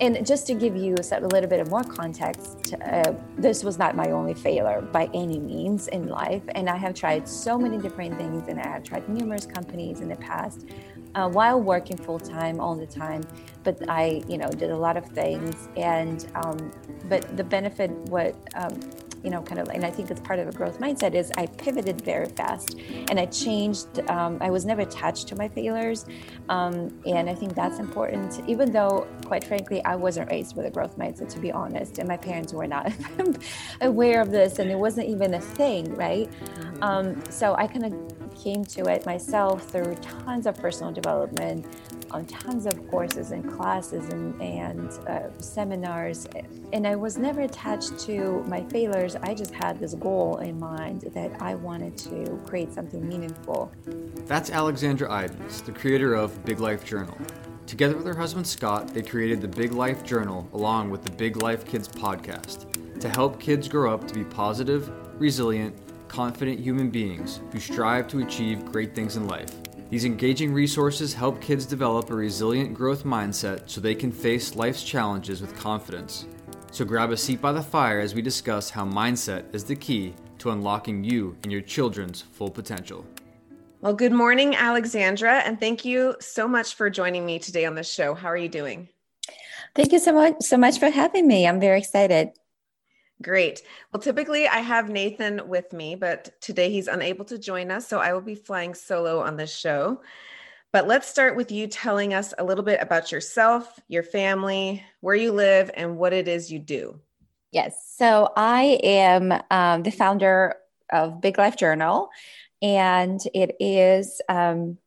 and just to give you a little bit of more context, uh, this was not my only failure by any means in life. And I have tried so many different things, and I have tried numerous companies in the past uh, while working full time all the time. But I, you know, did a lot of things, and um, but the benefit, what um, you know, kind of, and I think it's part of a growth mindset is I pivoted very fast and I changed. Um, I was never attached to my failures. Um, and I think that's important, even though, quite frankly, I wasn't raised with a growth mindset, to be honest. And my parents were not aware of this and it wasn't even a thing, right? Mm-hmm. Um, so I kind of came to it myself through tons of personal development, on tons of courses and classes and, and uh, seminars. And I was never attached to my failures. I just had this goal in mind that I wanted to create something meaningful. That's Alexandra Eidens, the creator of Big Life Journal. Together with her husband Scott, they created the Big Life Journal along with the Big Life Kids podcast to help kids grow up to be positive, resilient, confident human beings who strive to achieve great things in life. These engaging resources help kids develop a resilient growth mindset so they can face life's challenges with confidence. So grab a seat by the fire as we discuss how mindset is the key to unlocking you and your children's full potential. Well, good morning, Alexandra, and thank you so much for joining me today on the show. How are you doing? Thank you so much so much for having me. I'm very excited. Great. Well, typically I have Nathan with me, but today he's unable to join us. So I will be flying solo on this show. But let's start with you telling us a little bit about yourself, your family, where you live, and what it is you do. Yes. So I am um, the founder of Big Life Journal, and it is. Um,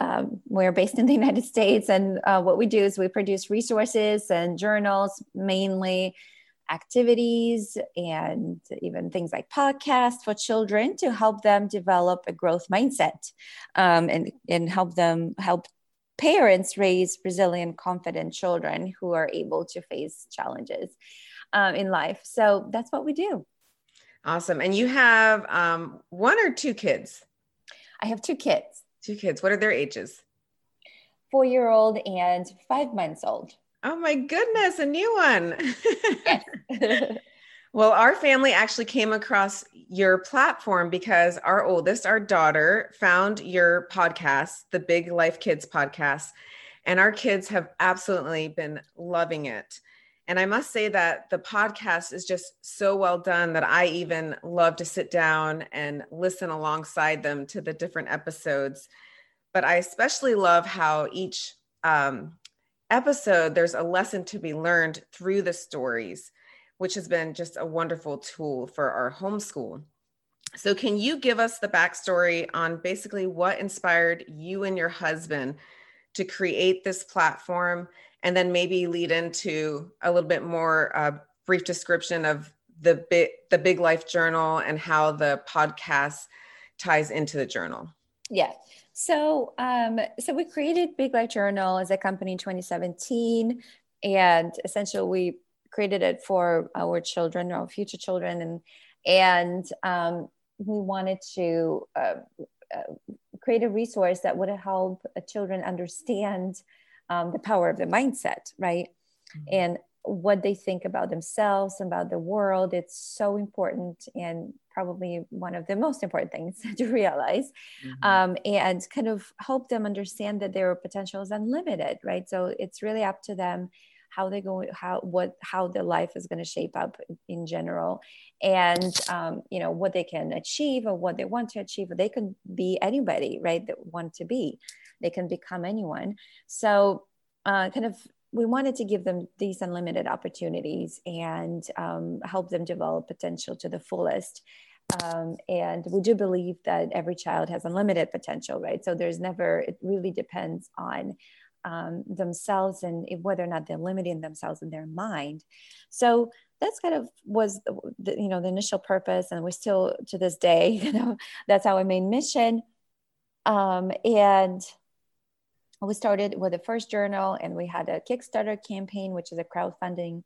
um, we're based in the United States, and uh, what we do is we produce resources and journals mainly activities and even things like podcasts for children to help them develop a growth mindset um, and, and help them help parents raise resilient confident children who are able to face challenges um, in life. So that's what we do. Awesome. And you have um, one or two kids? I have two kids. Two kids. What are their ages? Four year old and five months old Oh my goodness, a new one. well, our family actually came across your platform because our oldest, our daughter, found your podcast, the Big Life Kids podcast, and our kids have absolutely been loving it. And I must say that the podcast is just so well done that I even love to sit down and listen alongside them to the different episodes. But I especially love how each um, episode, there's a lesson to be learned through the stories, which has been just a wonderful tool for our homeschool. So, can you give us the backstory on basically what inspired you and your husband to create this platform? And then maybe lead into a little bit more uh, brief description of the big, the Big Life Journal and how the podcast ties into the journal. Yeah. So, um, so we created Big Life Journal as a company in 2017, and essentially we created it for our children, our future children, and and um, we wanted to uh, uh, create a resource that would help children understand um, the power of the mindset, right? Mm-hmm. And what they think about themselves about the world it's so important and probably one of the most important things to realize mm-hmm. um, and kind of help them understand that their potential is unlimited right so it's really up to them how they go how what how their life is going to shape up in general and um, you know what they can achieve or what they want to achieve they can be anybody right that want to be they can become anyone so uh, kind of we wanted to give them these unlimited opportunities and um, help them develop potential to the fullest. Um, and we do believe that every child has unlimited potential, right? So there's never, it really depends on um, themselves and whether or not they're limiting themselves in their mind. So that's kind of was the, you know the initial purpose, and we're still to this day, you know, that's our main mission. Um, and we started with the first journal and we had a Kickstarter campaign, which is a crowdfunding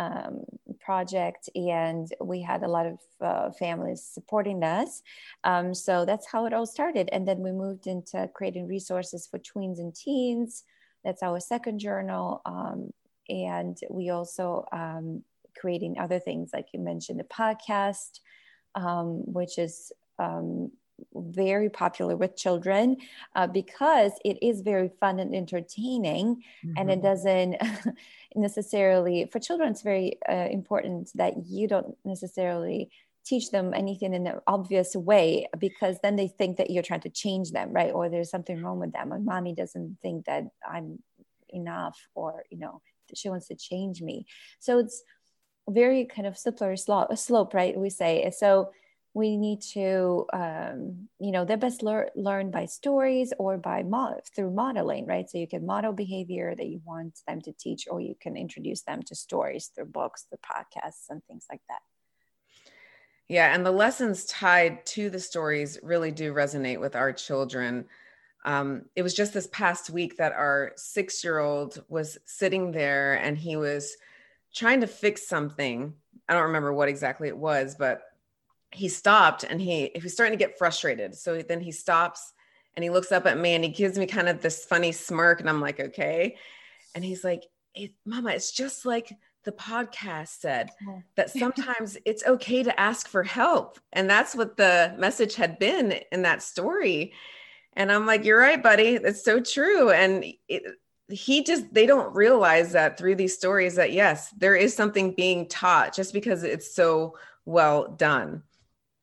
um, project, and we had a lot of uh, families supporting us. Um, so that's how it all started. And then we moved into creating resources for tweens and teens. That's our second journal. Um, and we also um, creating other things like you mentioned the podcast um, which is um, very popular with children uh, because it is very fun and entertaining mm-hmm. and it mm-hmm. doesn't necessarily for children it's very uh, important that you don't necessarily teach them anything in an obvious way because then they think that you're trying to change them right or there's something wrong with them or mommy doesn't think that i'm enough or you know she wants to change me so it's very kind of simpler slope, slope right we say so we need to um, you know they're best lear- learned by stories or by through modeling right? So you can model behavior that you want them to teach or you can introduce them to stories through books through podcasts and things like that. Yeah and the lessons tied to the stories really do resonate with our children. Um, it was just this past week that our six year old was sitting there and he was trying to fix something. I don't remember what exactly it was but he stopped and he he was starting to get frustrated. So then he stops and he looks up at me and he gives me kind of this funny smirk and I'm like, okay. And he's like, Mama, it's just like the podcast said that sometimes it's okay to ask for help. And that's what the message had been in that story. And I'm like, you're right, buddy. That's so true. And it, he just, they don't realize that through these stories that yes, there is something being taught just because it's so well done.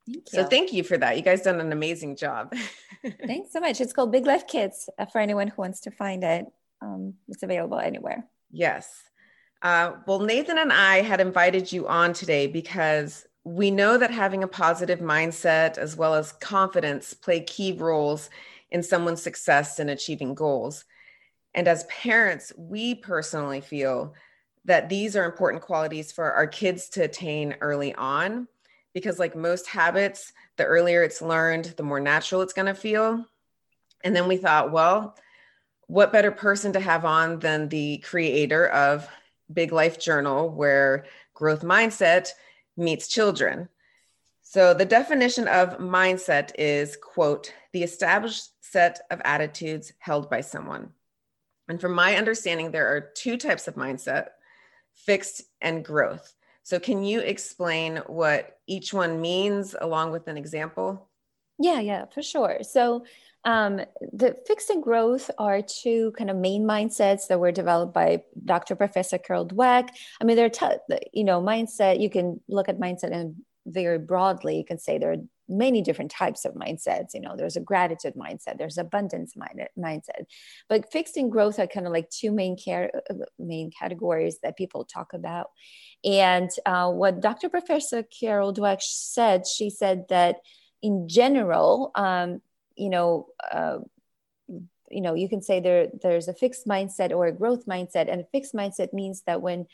Thank so thank you for that. You guys done an amazing job. Thanks so much. It's called Big Life Kids uh, for anyone who wants to find it. Um, it's available anywhere. Yes. Uh, well, Nathan and I had invited you on today because we know that having a positive mindset as well as confidence play key roles in someone's success in achieving goals. And as parents, we personally feel that these are important qualities for our kids to attain early on because like most habits the earlier it's learned the more natural it's going to feel. And then we thought well what better person to have on than the creator of big life journal where growth mindset meets children? So the definition of mindset is quote the established set of attitudes held by someone. And from my understanding there are two types of mindset fixed and growth so, can you explain what each one means along with an example? Yeah, yeah, for sure. So, um, the fixed and growth are two kind of main mindsets that were developed by Dr. Professor Carol Dweck. I mean, they're, t- you know, mindset, you can look at mindset in very broadly. You can say there are many different types of mindsets. You know, there's a gratitude mindset, there's abundance mind- mindset, but fixed and growth are kind of like two main care main categories that people talk about. And uh, what Dr. Professor Carol Dweck said, she said that in general, um, you know. Uh, you know you can say there there's a fixed mindset or a growth mindset and a fixed mindset means that when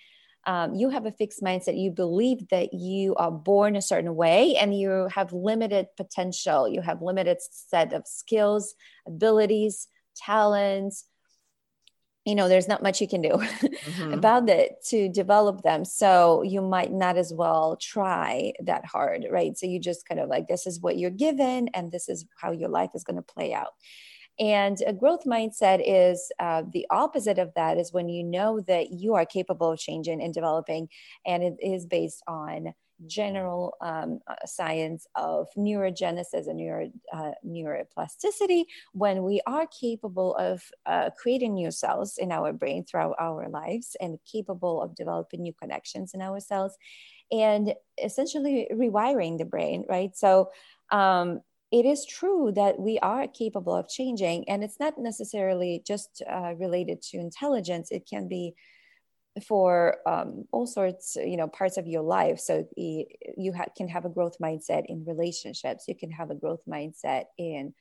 um, you have a fixed mindset. You believe that you are born a certain way and you have limited potential. You have limited set of skills abilities talents. You know there's not much you can do mm-hmm. about it to develop them. So you might not as well try that hard right? So you just kind of like this is what you're given and this is how your life is going to play out and a growth mindset is uh, the opposite of that, is when you know that you are capable of changing and developing, and it is based on general um, uh, science of neurogenesis and neuro, uh, neuroplasticity when we are capable of uh, creating new cells in our brain throughout our lives and capable of developing new connections in our cells and essentially rewiring the brain right? So um, it is true that we are capable of changing and it's not necessarily just uh, related to intelligence. It can be for um, all sorts you know parts of your life. So you ha- can have a growth mindset in relationships. You can have a growth mindset in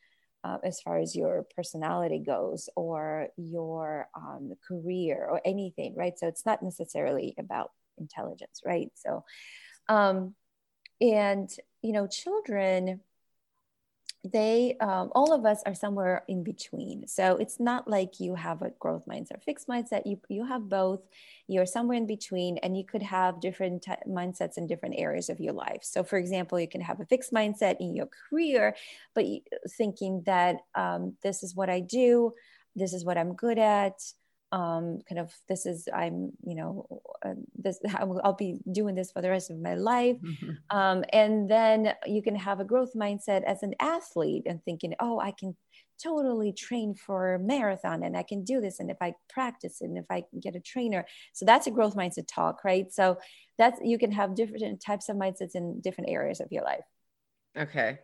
uh, as far as your personality goes or your um, career or anything right? So it's not necessarily about intelligence right? So um, and you know children they um, all of us are somewhere in between. So it's not like you have a growth mindset or fixed mindset. You, you have both. You're somewhere in between and you could have different t- mindsets in different areas of your life. So for example you can have a fixed mindset in your career but thinking that um, this is what i do this is what i'm good at um, kind of this is i'm you know uh, this I'll, I'll, be doing this for the rest of my life. Mm-hmm. um, and then you can have a growth mindset as an athlete and thinking oh i can totally train for a marathon and i can do this and if i practice and if i get a trainer. So that's a growth mindset talk right? So that's you can have different types of mindsets in different areas of your life. Okay.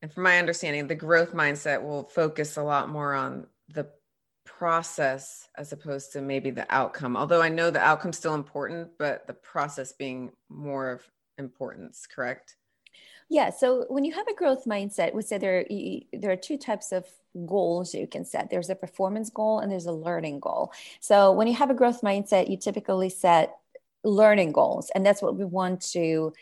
And from my understanding the growth mindset will focus a lot more on the process as opposed to maybe the outcome although i know the outcome's still important but the process being more of importance correct? Yeah so when you have a growth mindset we say there there are two types of goals you can set. There's a performance goal and there's a learning goal. So when you have a growth mindset you typically set learning goals and that's what we want to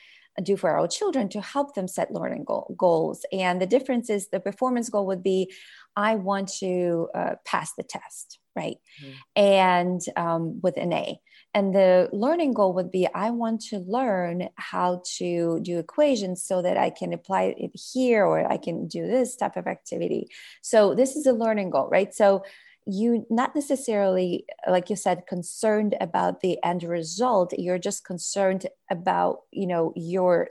do for our children to help them set learning goal, goals. And the difference is the performance goal would be I want to uh, pass the test, right? Mm-hmm. And um, with an A. And the learning goal would be I want to learn how to do equations so that I can apply it here or I can do this type of activity. So this is a learning goal, right? So you not necessarily like you said concerned about the end result. You're just concerned about you know your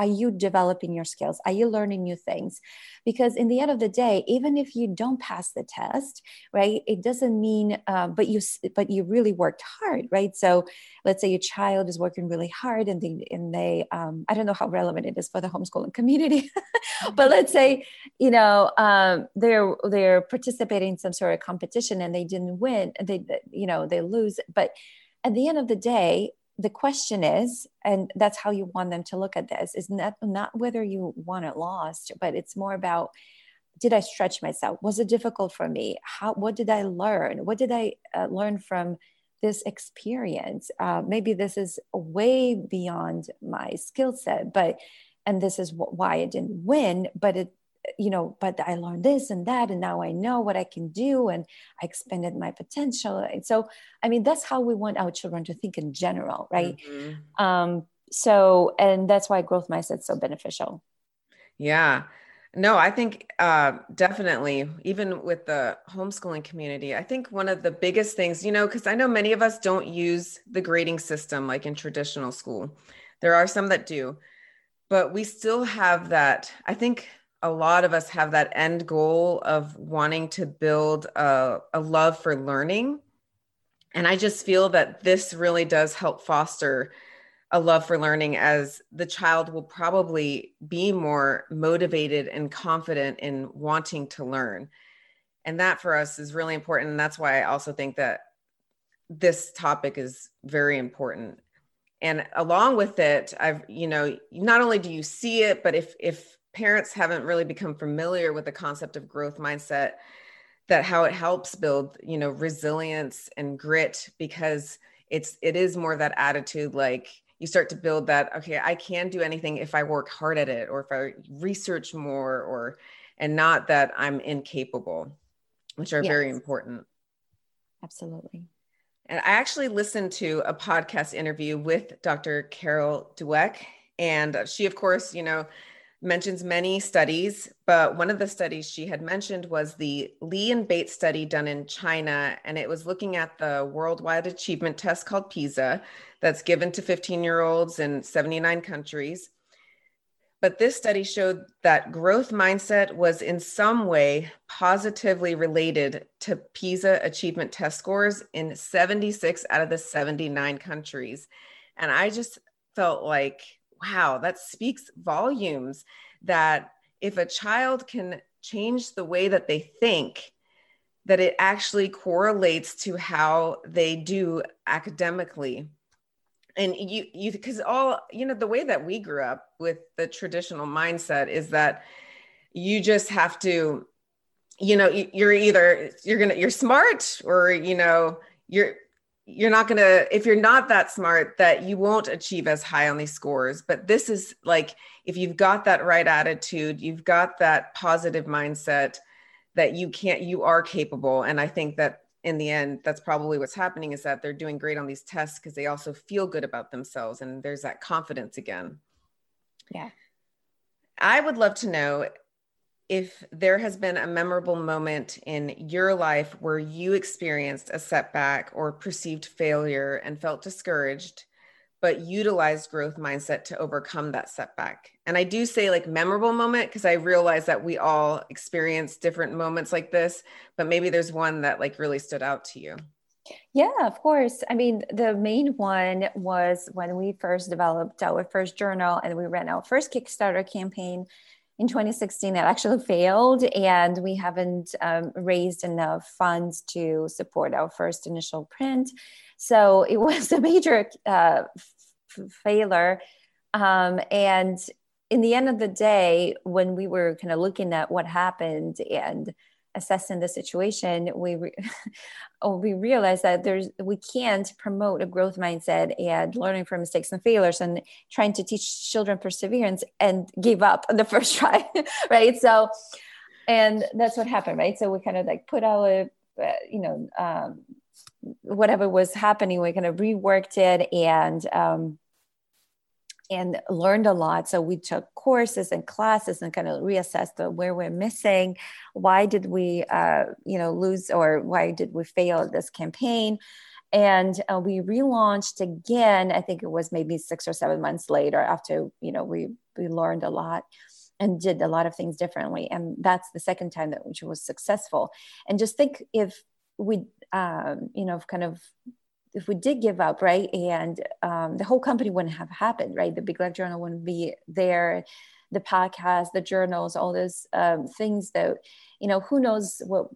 are you developing your skills? Are you learning new things? Because in the end of the day even if you don't pass the test right it doesn't mean uh, but you but you really worked hard right? So let's say your child is working really hard and they and they um, i don't know how relevant it is for the homeschooling community but let's say you know um, they're they're participating in some sort of competition and they didn't win they you know they lose but at the end of the day the question is and that's how you want them to look at this is not not whether you won or lost but it's more about did i stretch myself? Was it difficult for me? How what did i learn? What did i uh, learn from this experience? Uh, maybe this is way beyond my skill set but and this is wh- why i didn't win but it you know, but I learned this and that, and now I know what I can do, and I expanded my potential. And so, I mean, that's how we want our children to think in general, right? Mm-hmm. Um, so, and that's why growth mindset is so beneficial. Yeah. No, I think uh, definitely, even with the homeschooling community, I think one of the biggest things, you know, because I know many of us don't use the grading system like in traditional school. There are some that do, but we still have that. I think a lot of us have that end goal of wanting to build a, a love for learning. And I just feel that this really does help foster a love for learning as the child will probably be more motivated and confident in wanting to learn. And that for us is really important. And that's why I also think that this topic is very important. And along with it, I've, you know, not only do you see it, but if, if, parents haven't really become familiar with the concept of growth mindset that how it helps build you know resilience and grit because it's it is more that attitude like you start to build that okay i can do anything if i work hard at it or if i research more or and not that i'm incapable which are yes. very important absolutely and i actually listened to a podcast interview with dr carol dweck and she of course you know mentions many studies, but one of the studies she had mentioned was the Lee and Bates study done in China. And it was looking at the worldwide achievement test called PISA that's given to 15 year olds in 79 countries. But this study showed that growth mindset was in some way positively related to PISA achievement test scores in 76 out of the 79 countries. And I just felt like wow, that speaks volumes that if a child can change the way that they think, that it actually correlates to how they do academically. And you, you, because all, you know, the way that we grew up with the traditional mindset is that you just have to, you know, you're either, you're gonna, you're smart or, you know, you're, you're not going to if you're not that smart that you won't achieve as high on these scores. But this is like if you've got that right attitude you've got that positive mindset that you can't you are capable. And i think that in the end that's probably what's happening is that they're doing great on these tests because they also feel good about themselves and there's that confidence again. Yeah. I would love to know if there has been a memorable moment in your life where you experienced a setback or perceived failure and felt discouraged, but utilized growth mindset to overcome that setback. And I do say like memorable moment because I realize that we all experience different moments like this, but maybe there's one that like really stood out to you. Yeah, of course. I mean, the main one was when we first developed our first journal and we ran our first Kickstarter campaign in 2016 that actually failed and we haven't um, raised enough funds to support our first initial print. So it was a major uh, f- failure. Um, and in the end of the day when we were kind of looking at what happened and assessing the situation, we re- oh, we realized that there's we can't promote a growth mindset and learning from mistakes and failures and trying to teach children perseverance and give up on the first try, right? So, and that's what happened, right? So we kind of like put our, uh, you know, um, whatever was happening, we kind of reworked it and. Um, and learned a lot. So we took courses and classes and kind of reassessed the, where we're missing. Why did we, uh, you know, lose or why did we fail this campaign? And uh, we relaunched again. I think it was maybe six or seven months later after you know we we learned a lot and did a lot of things differently. And that's the second time that which was successful. And just think if we, um, you know, kind of if we did give up, right, and um, the whole company wouldn't have happened, right? The Big Life Journal wouldn't be there, the podcast, the journals, all those um, things that, you know, who knows what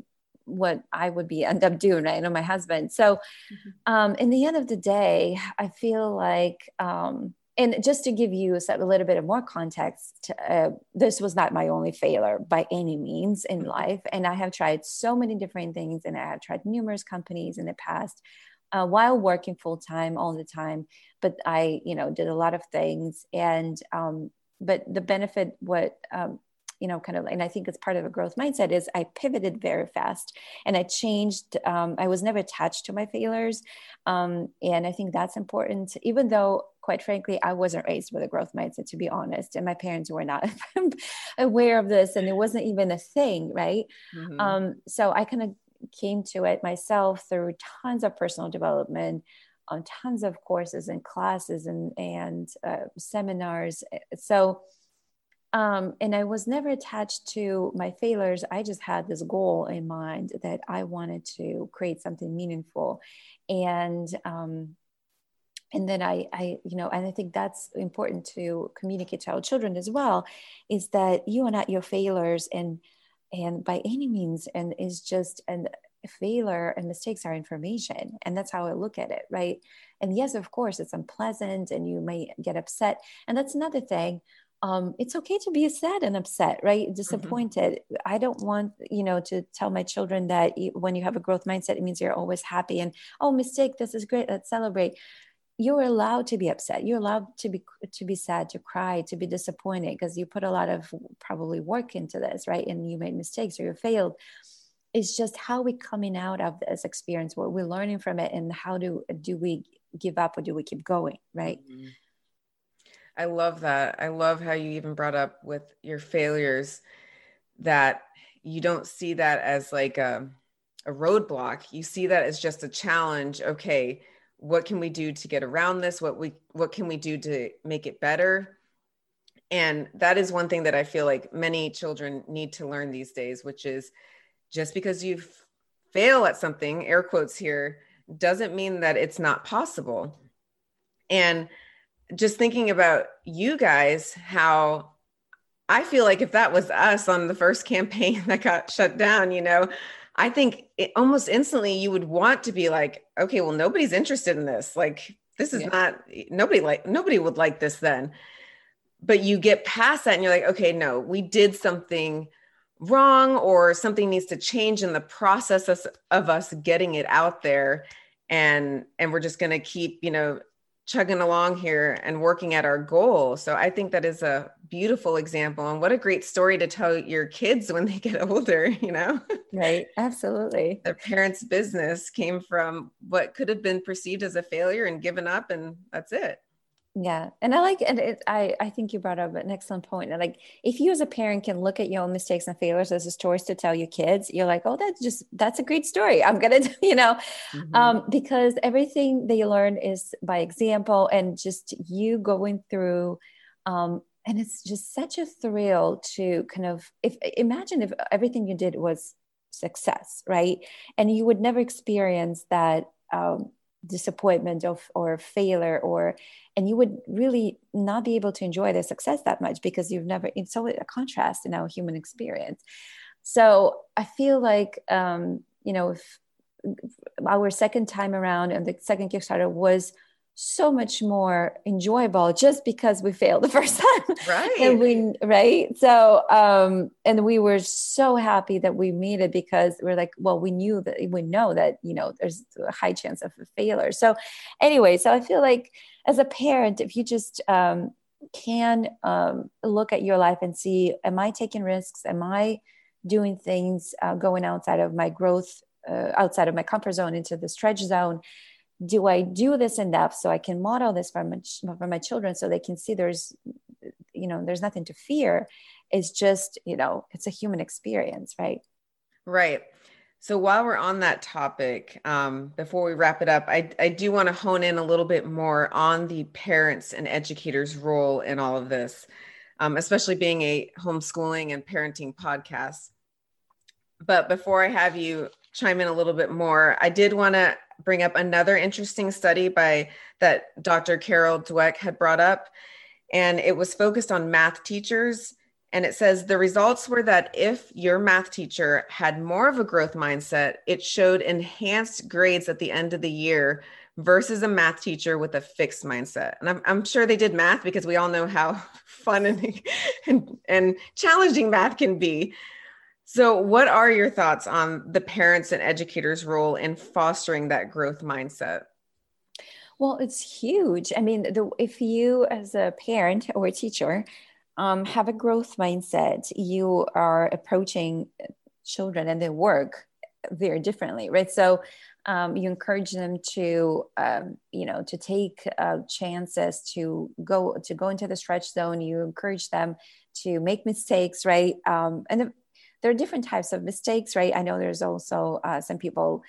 what I would be end up doing, right? I know my husband. So, mm-hmm. um, in the end of the day, I feel like, um, and just to give you a little bit of more context, uh, this was not my only failure by any means in mm-hmm. life, and I have tried so many different things, and I have tried numerous companies in the past uh, while working full time all the time. But I, you know, did a lot of things, and um, but the benefit, what um, you know, kind of, and I think it's part of a growth mindset is I pivoted very fast and I changed. Um, I was never attached to my failures, um, and I think that's important. Even though, quite frankly, I wasn't raised with a growth mindset, to be honest, and my parents were not aware of this, and it wasn't even a thing, right? Mm-hmm. Um, so I kind of came to it myself through tons of personal development on tons of courses and classes and and uh, seminars. So um, and i was never attached to my failures. I just had this goal in mind that i wanted to create something meaningful. And um, and then I, I you know and i think that's important to communicate to our children as well is that you are not your failures and and by any means and is just an failure and mistakes are information and that's how i look at it right and yes of course it's unpleasant and you may get upset and that's another thing um, it's okay to be sad and upset right mm-hmm. disappointed mm-hmm. i don't want you know to tell my children that you, when you have a growth mindset it means you're always happy and oh mistake this is great let's celebrate you're allowed to be upset. You're allowed to be to be sad to cry to be disappointed because you put a lot of probably work into this right? And you made mistakes or you failed. It's just how we coming out of this experience what we're learning from it and how do do we give up or do we keep going right? Mm-hmm. i love that. I love how you even brought up with your failures that you don't see that as like a, a roadblock. You see that as just a challenge. Okay what can we do to get around this? What we what can we do to make it better? And that is one thing that i feel like many children need to learn these days which is just because you fail at something air quotes here doesn't mean that it's not possible. And just thinking about you guys how i feel like if that was us on the first campaign that got shut down you know I think it, almost instantly you would want to be like, okay, well, nobody's interested in this. Like, this is yeah. not nobody like nobody would like this then. But you get past that and you're like, okay, no, we did something wrong or something needs to change in the process of, of us getting it out there and and we're just going to keep you know chugging along here and working at our goal. So I think that is a beautiful example and what a great story to tell your kids when they get older, you know? Right, absolutely. Their parents' business came from what could have been perceived as a failure and given up and that's it. Yeah and i like and it, i i think you brought up an excellent point and like if you as a parent can look at your own mistakes and failures as a story to tell your kids you're like oh that's just that's a great story. I'm gonna you know? Mm-hmm. um, because everything that you learn is by example and just you going through um, and it's just such a thrill to kind of if imagine if everything you did was success right? And you would never experience that um, disappointment of or failure or and you would really not be able to enjoy the success that much because you've never it's so a contrast in our human experience. So i feel like um you know our second time around and the second kickstarter was so much more enjoyable just because we failed the first time right. and we right? So um and we were so happy that we made it because we're like well we knew that we know that you know there's a high chance of a failure. So anyway so i feel like as a parent if you just um can um look at your life and see am i taking risks? Am i doing things uh, going outside of my growth uh, outside of my comfort zone into the stretch zone do I do this in depth so I can model this for my, for my children so they can see there's, you know, there's nothing to fear. It's just, you know, it's a human experience, right? Right. So while we're on that topic, um, before we wrap it up, I, I do want to hone in a little bit more on the parents and educators' role in all of this, um, especially being a homeschooling and parenting podcast. But before I have you chime in a little bit more, I did want to bring up another interesting study by that Dr. Carol Dweck had brought up, and it was focused on math teachers. And it says the results were that if your math teacher had more of a growth mindset, it showed enhanced grades at the end of the year versus a math teacher with a fixed mindset. And I'm, I'm sure they did math because we all know how fun and, and, and challenging math can be. So, what are your thoughts on the parents and educators' role in fostering that growth mindset? Well, it's huge. I mean, the, if you, as a parent or a teacher, um, have a growth mindset, you are approaching children and their work very differently, right? So, um, you encourage them to, um, you know, to take uh, chances to go to go into the stretch zone. You encourage them to make mistakes, right? Um, and there are different types of mistakes, right? I know there's also uh, some people,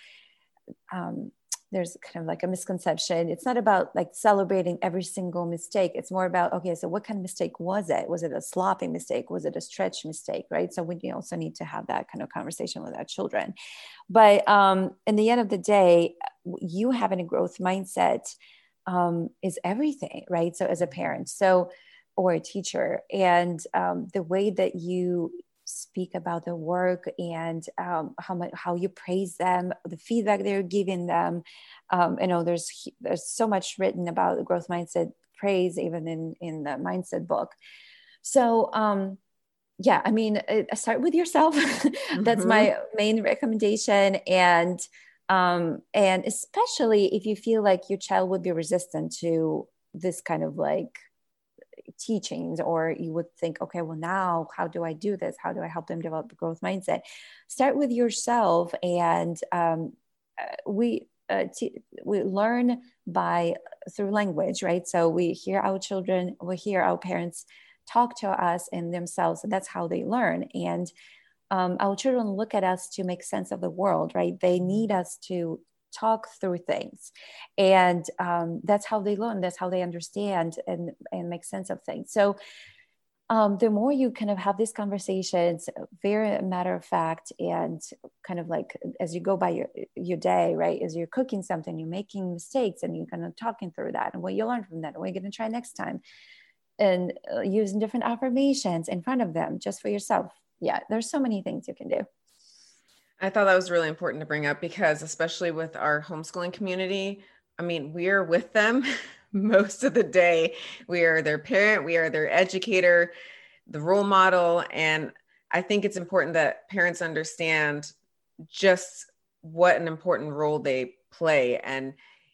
um, there's kind of like a misconception. It's not about like celebrating every single mistake. It's more about, okay, so what kind of mistake was it? Was it a sloppy mistake? Was it a stretch mistake, right? So we also need to have that kind of conversation with our children. But um, in the end of the day, you having a growth mindset um, is everything, right? So as a parent, so or a teacher, and um, the way that you speak about the work and um, how much how you praise them the feedback they're giving them. Um, you know there's there's so much written about the growth mindset praise even in in the mindset book. So um yeah i mean uh, start with yourself. That's mm-hmm. my main recommendation. And um and especially if you feel like your child would be resistant to this kind of like teachings or you would think okay well now how do i do this? How do i help them develop the growth mindset? Start with yourself and um, uh, we uh, t- we learn by through language right? So we hear our children we hear our parents talk to us and themselves and that's how they learn. And um, our children look at us to make sense of the world right? They need us to talk through things. And um, that's how they learn that's how they understand and, and make sense of things. So um, the more you kind of have these conversations very matter of fact and kind of like as you go by your, your day right as you're cooking something you're making mistakes and you're kind of talking through that and what you learn from that and what you're going to try next time. And uh, using different affirmations in front of them just for yourself. Yeah there's so many things you can do I thought that was really important to bring up because, especially with our homeschooling community, I mean, we're with them most of the day. We are their parent, we are their educator, the role model. And I think it's important that parents understand just what an important role they play. And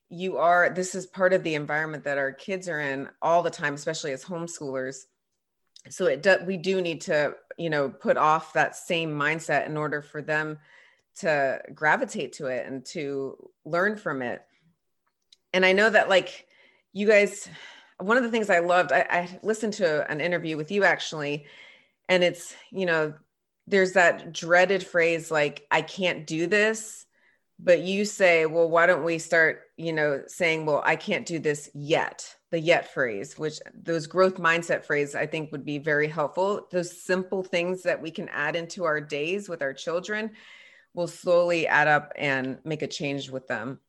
you are, this is part of the environment that our kids are in all the time, especially as homeschoolers. So it do, we do need to you know put off that same mindset in order for them to gravitate to it and to learn from it and i know that like you guys one of the things I loved, I, I listened to an interview with you actually, and it's, you know, there's that dreaded phrase like, I can't do this. But you say, well, why don't we start, you know, saying, well, I can't do this yet the yet phrase, which those growth mindset phrase I think would be very helpful. Those simple things that we can add into our days with our children will slowly add up and make a change with them.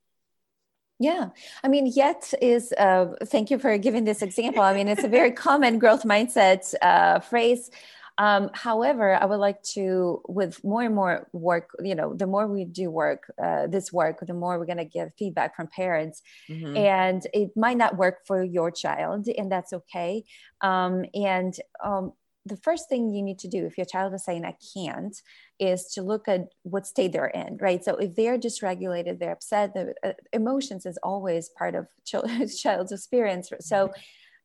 Yeah. I mean, yet is, uh, thank you for giving this example. I mean, it's a very common growth mindset uh, phrase. Um, however, I would like to, with more and more work, you know, the more we do work, uh, this work, the more we're going to get feedback from parents. Mm-hmm. And it might not work for your child, and that's okay. Um, and um, the first thing you need to do if your child is saying, I can't, is to look at what state they're in, right? So if they're dysregulated, they're upset, the uh, emotions is always part of child's experience. So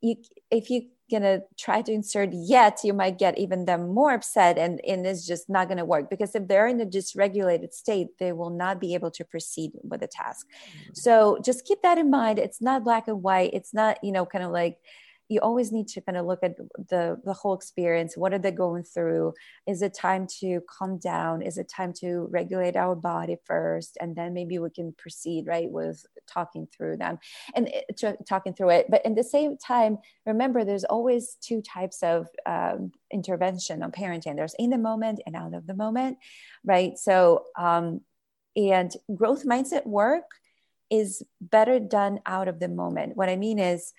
you, if you gonna try to insert yet you might get even them more upset and, and it's just not gonna work because if they're in a dysregulated state they will not be able to proceed with the task. Mm-hmm. so just keep that in mind. It's not black and white. It's not you know kind of like you always need to kind of look at the the whole experience. What are they going through? Is it time to calm down? Is it time to regulate our body first and then maybe we can proceed right with talking through them and it, talking through it. But in the same time remember there's always two types of um, intervention on parenting. There's in the moment and out of the moment right? So um, and growth mindset work is better done out of the moment. What i mean is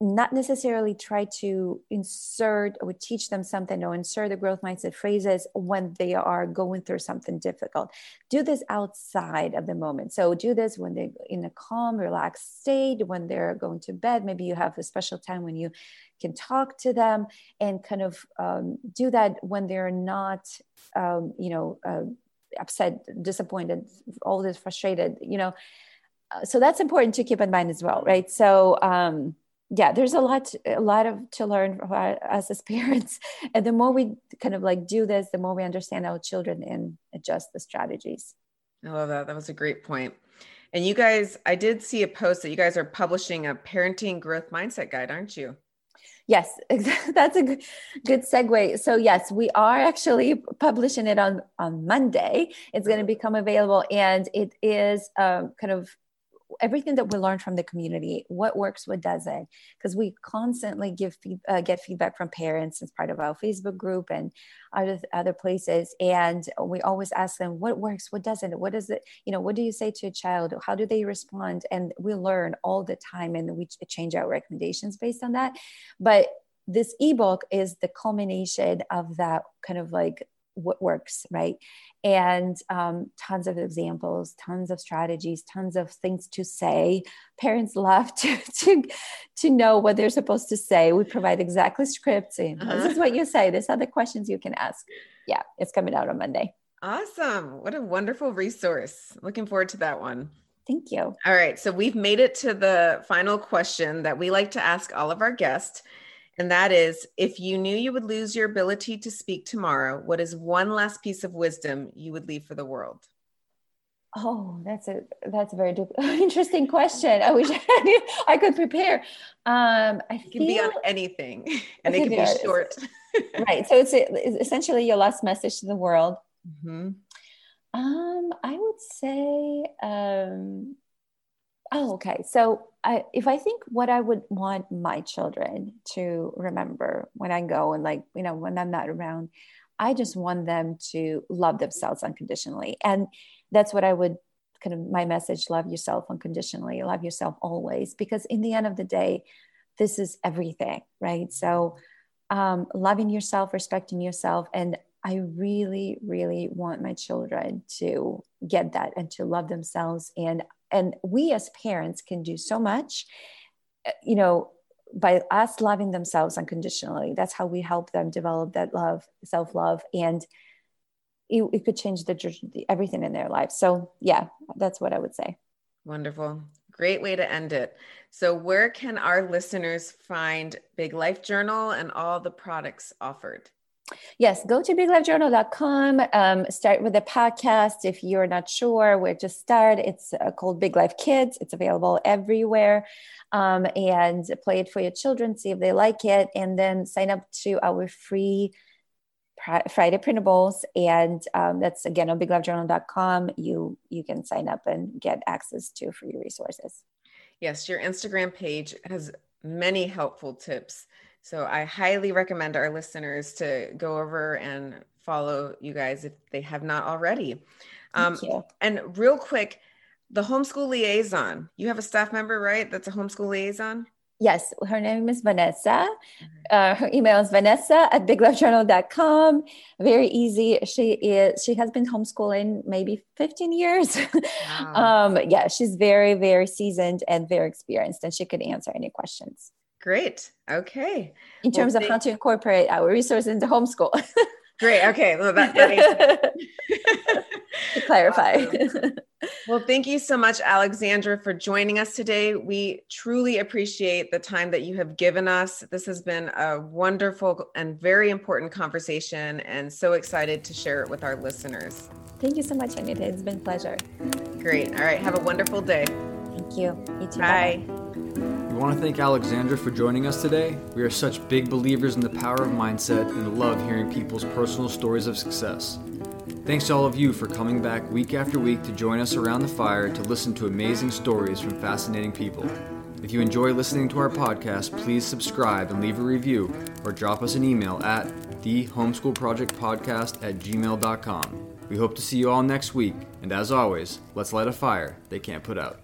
not necessarily try to insert or teach them something or insert the growth mindset phrases when they are going through something difficult. Do this outside of the moment. So do this when they're in a calm, relaxed state, when they're going to bed. Maybe you have a special time when you can talk to them and kind of um, do that when they're not, um, you know, uh, upset, disappointed, all this frustrated, you know. Uh, so that's important to keep in mind as well, right? So, um, yeah there's a lot a lot of to learn for us as parents and the more we kind of like do this the more we understand our children and adjust the strategies. I love that. That was a great point. and you guys i did see a post that you guys are publishing a parenting growth mindset guide aren't you? Yes that's a good, good segue. So yes we are actually publishing it on on monday. It's going to become available and it is um, kind of everything that we learned from the community what works what doesn't because we constantly give uh, get feedback from parents as part of our facebook group and other other places and we always ask them what works what doesn't? What is it you know what do you say to a child? How do they respond? And we learn all the time and we change our recommendations based on that. But this ebook is the culmination of that kind of like what works, right? And um, tons of examples, tons of strategies, tons of things to say. Parents love to to to know what they're supposed to say. We provide exactly scripts. And uh-huh. This is what you say. These are the questions you can ask. Yeah, it's coming out on Monday. Awesome! What a wonderful resource. Looking forward to that one. Thank you. All right, so we've made it to the final question that we like to ask all of our guests. And that is if you knew you would lose your ability to speak tomorrow, what is one last piece of wisdom you would leave for the world? Oh, that's a that's a very interesting question. I wish I, knew, I could prepare. Um, I it can be on anything, and it can be short. right. So it's, it's, essentially your last message to the world. Mm-hmm. Um, I would say um, Oh, okay. So I, if I think what I would want my children to remember when I go and like, you know, when I'm not around, I just want them to love themselves unconditionally. And that's what I would kind of my message love yourself unconditionally, love yourself always, because in the end of the day, this is everything, right? So um, loving yourself, respecting yourself. And I really, really want my children to get that and to love themselves. And and we as parents can do so much uh, you know by us loving themselves unconditionally. That's how we help them develop that love self-love and it, it could change the everything in their life so yeah that's what i would say. Wonderful. Great way to end it. So where can our listeners find big life journal and all the products offered Yes, go to biglifejournal.com. Um, start with the podcast. If you're not sure where to start, it's uh, called Big Life Kids. It's available everywhere. Um, and play it for your children, see if they like it, and then sign up to our free Friday printables. And um, that's again on biglifejournal.com. You you can sign up and get access to free resources. Yes, your Instagram page has many helpful tips so I highly recommend our listeners to go over and follow you guys if they have not already. Um, and real quick, the homeschool liaison. You have a staff member, right? That's a homeschool liaison. Yes, her name is Vanessa. Uh, her email is vanessa at biglifejournal.com. Very easy. She is, she has been homeschooling maybe 15 years. Wow. um, yeah, she's very, very seasoned and very experienced, and she could answer any questions. Great. Okay. In terms well, of how to incorporate our resources into homeschool. Great. Okay. Well, that, that to clarify. Awesome. Well, thank you so much, Alexandra, for joining us today. We truly appreciate the time that you have given us. This has been a wonderful and very important conversation, and so excited to share it with our listeners. Thank you so much, Anita. It's been a pleasure. Great. All right. Have a wonderful day. Thank you. You too. Bye. Bye. We want to thank Alexandra for joining us today. We are such big believers in the power of mindset and love hearing people's personal stories of success. Thanks to all of you for coming back week after week to join us around the fire to listen to amazing stories from fascinating people. If you enjoy listening to our podcast, please subscribe and leave a review or drop us an email at thehomeschoolprojectpodcast at gmail.com. We hope to see you all next week, and as always, let's light a fire they can't put out.